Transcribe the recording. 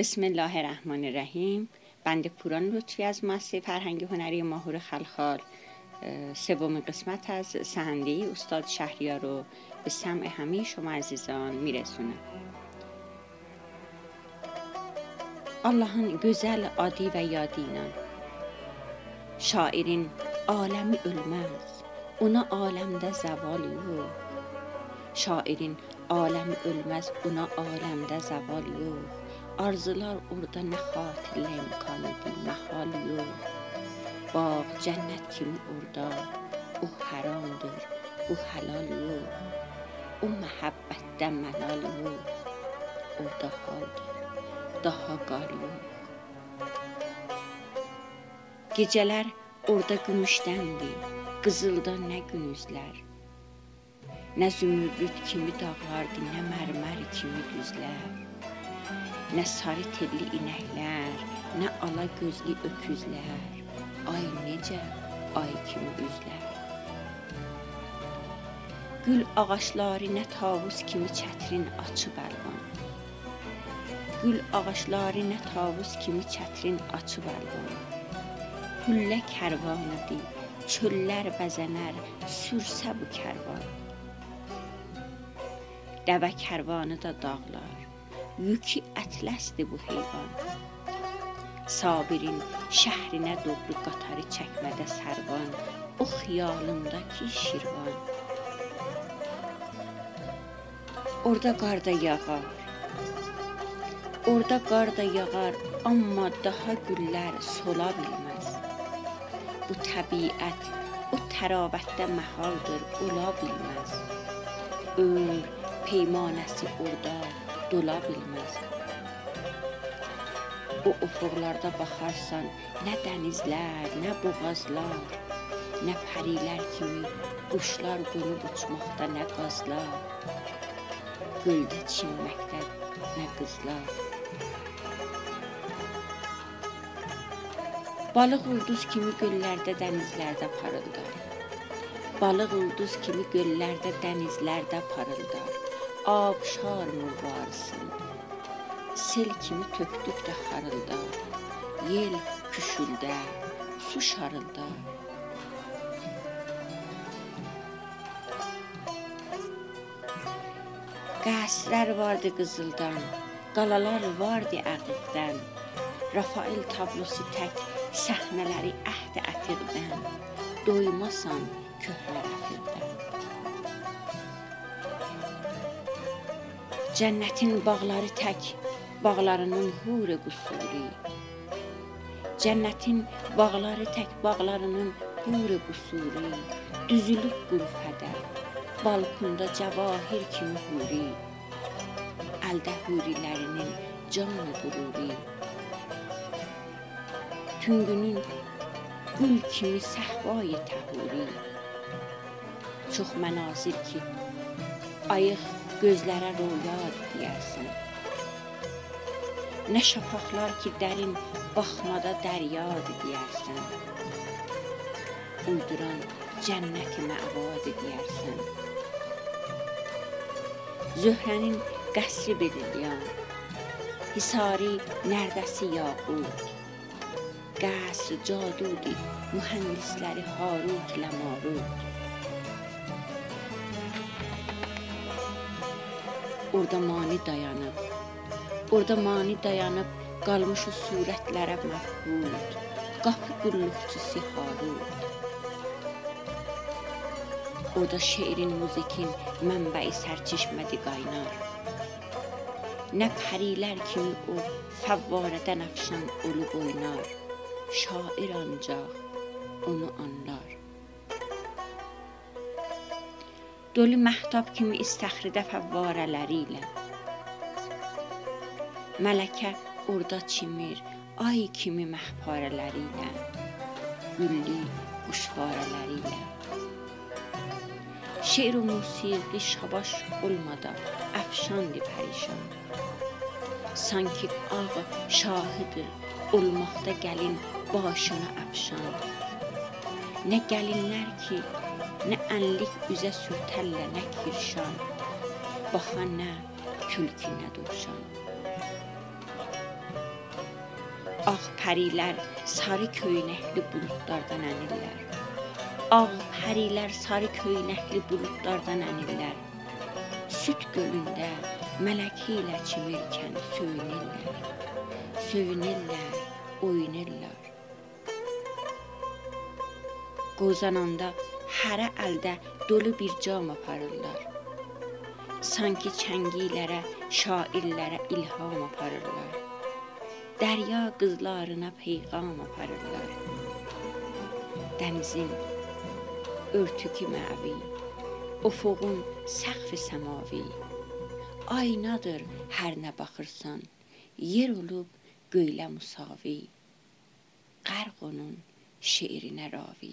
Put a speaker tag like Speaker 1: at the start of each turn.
Speaker 1: بسم الله الرحمن الرحیم. بنده پوران لطفی از مؤسسه فرهنگی هنری ماهور خلخال. سوم قسمت از سهنده استاد شهریار رو به سمع همه شما عزیزان Allahın gözəl adi və yadı ilə Şairin aləmi ölməz, ona aləmdə zəval yox. Şairin aləmi ölməz, ona aləmdə zəval yox. Arzular orada nə xatirlə imkanıdır, məhal yox. Bağ cənnət kimi orada, o haramdır, bu halal yox. O məhəbbətdə məlal yox. Orada haldır, daha qar yox. Gecələr orada gümüşdəndir, qızıldan nə günüzlər. Nə zümrüd kimi dağlardır, nə mərmər kimi düzlər. Nə sarı telli inəklər, nə ala gözlü öküzlər. Ay necə ay kimi üzlər. Gül ağacları nə tavus kimi çətrin açıb əlvan. Gül ağacları nə tavus kimi çətrin açıb əlvan. Hüllə kərvanıdır, çöllər bəzənər, sürsə bu kərvan. Dəvə kərvanı da dağlar, yükü ətləsdir bu heyvan. Sabirin şəhrinə doğru qatarı çəkmədə sərvan, o xiyalındakı şirvan. Orda qar da yağar. Orda qar da yağar, amma daha güllər sola bilməz. Bu təbiət o təravətdə məhaldır, ola bilməz. Ömr peymanəsi orda dola bilməz. O ufuqlarda baxarsan, nə dənizlər, nə boğazlar, nə pərilər kimi quşlar qonub uçmaqda, nə qazlar, göldə çinməkdə nə qızlar. Balıq ulduz kimi göllərdə, dənizlərdə parıldar. Balıq ulduz kimi göllərdə, dənizlərdə parıldar. Abşar mübarizsin. Sel kimi tökdükdə xarıldar. Yel küşüldə, su şarıldar. Qəsrlər vardı qızıldan, qalalar vardı əqiqdən. Rafael tablosu tək səhnələri əhd ətiqdən. Doymasan köhnə rəfiqdən. Cənnətin bağları tək, bağlarının huri qusuri. Cənnətin bağları tək, bağlarının huri qusuri. Düzülüb qülfədə, balkunda cəvahir kimi huri. Əldə hurilərinin canı qururi. Tüngünün gül kimi səhvayı təhuri. Çox mənazir ki, ayıq gözlərə royad deyərsən. Nə şapaqlar ki, dərin baxmada dəryadır deyərsən. Uyduran cənnəti məvad deyərsən. Zöhrənin qəsri bedilyan, Hisari nərdəsi yaqut, qəsr cadudur, mühəndisləri Harut ilə Marut. Orda mani dayanıb. Orda mani dayanıb qalmış o surətlərə məfhud. Qapı qulluqçusu Harut. Orda şeirin, musikin mənbəyi sərçişmədi qaynar. Nə pərilər kimi o fəvvarədən əfşan olub oynar. Şair ancaq onu anlar. Dolu məhtab kimi istəxridə fəvvarələri ilə. Mələkə orada çimir, ay kimi məhparələri ilə. Güllü quşvarələri ilə. Şeir و musiqi şabaş olmadan əfşandı pərişan. Sanki ağ şahidir olmaqda gəlin başına əfşan. Nə gəlinlər ki, Nə ənlik üzə sürtəllə nə kirşan, Baxan nə külki nə dovşan. Ağ pərilər sarı köynəkli buludlardan ənirlər. Ağ pərilər sarı köynəkli buludlardan ənirlər. Süd gölündə mələki ilə çimirkən söyünürlər. Söyünürlər, oynayırlar. Qozananda hərə əldə dolu bir cam aparırlar. Sanki çəngilərə, şairlərə ilham aparırlar. Dərya qızlarına peyğam aparırlar. Dənizin örtükü məvi, ufuğun səqfi səmavi. Aynadır hər nə baxırsan, yer olub göylə musavi. Qərq onun şeirinə ravi.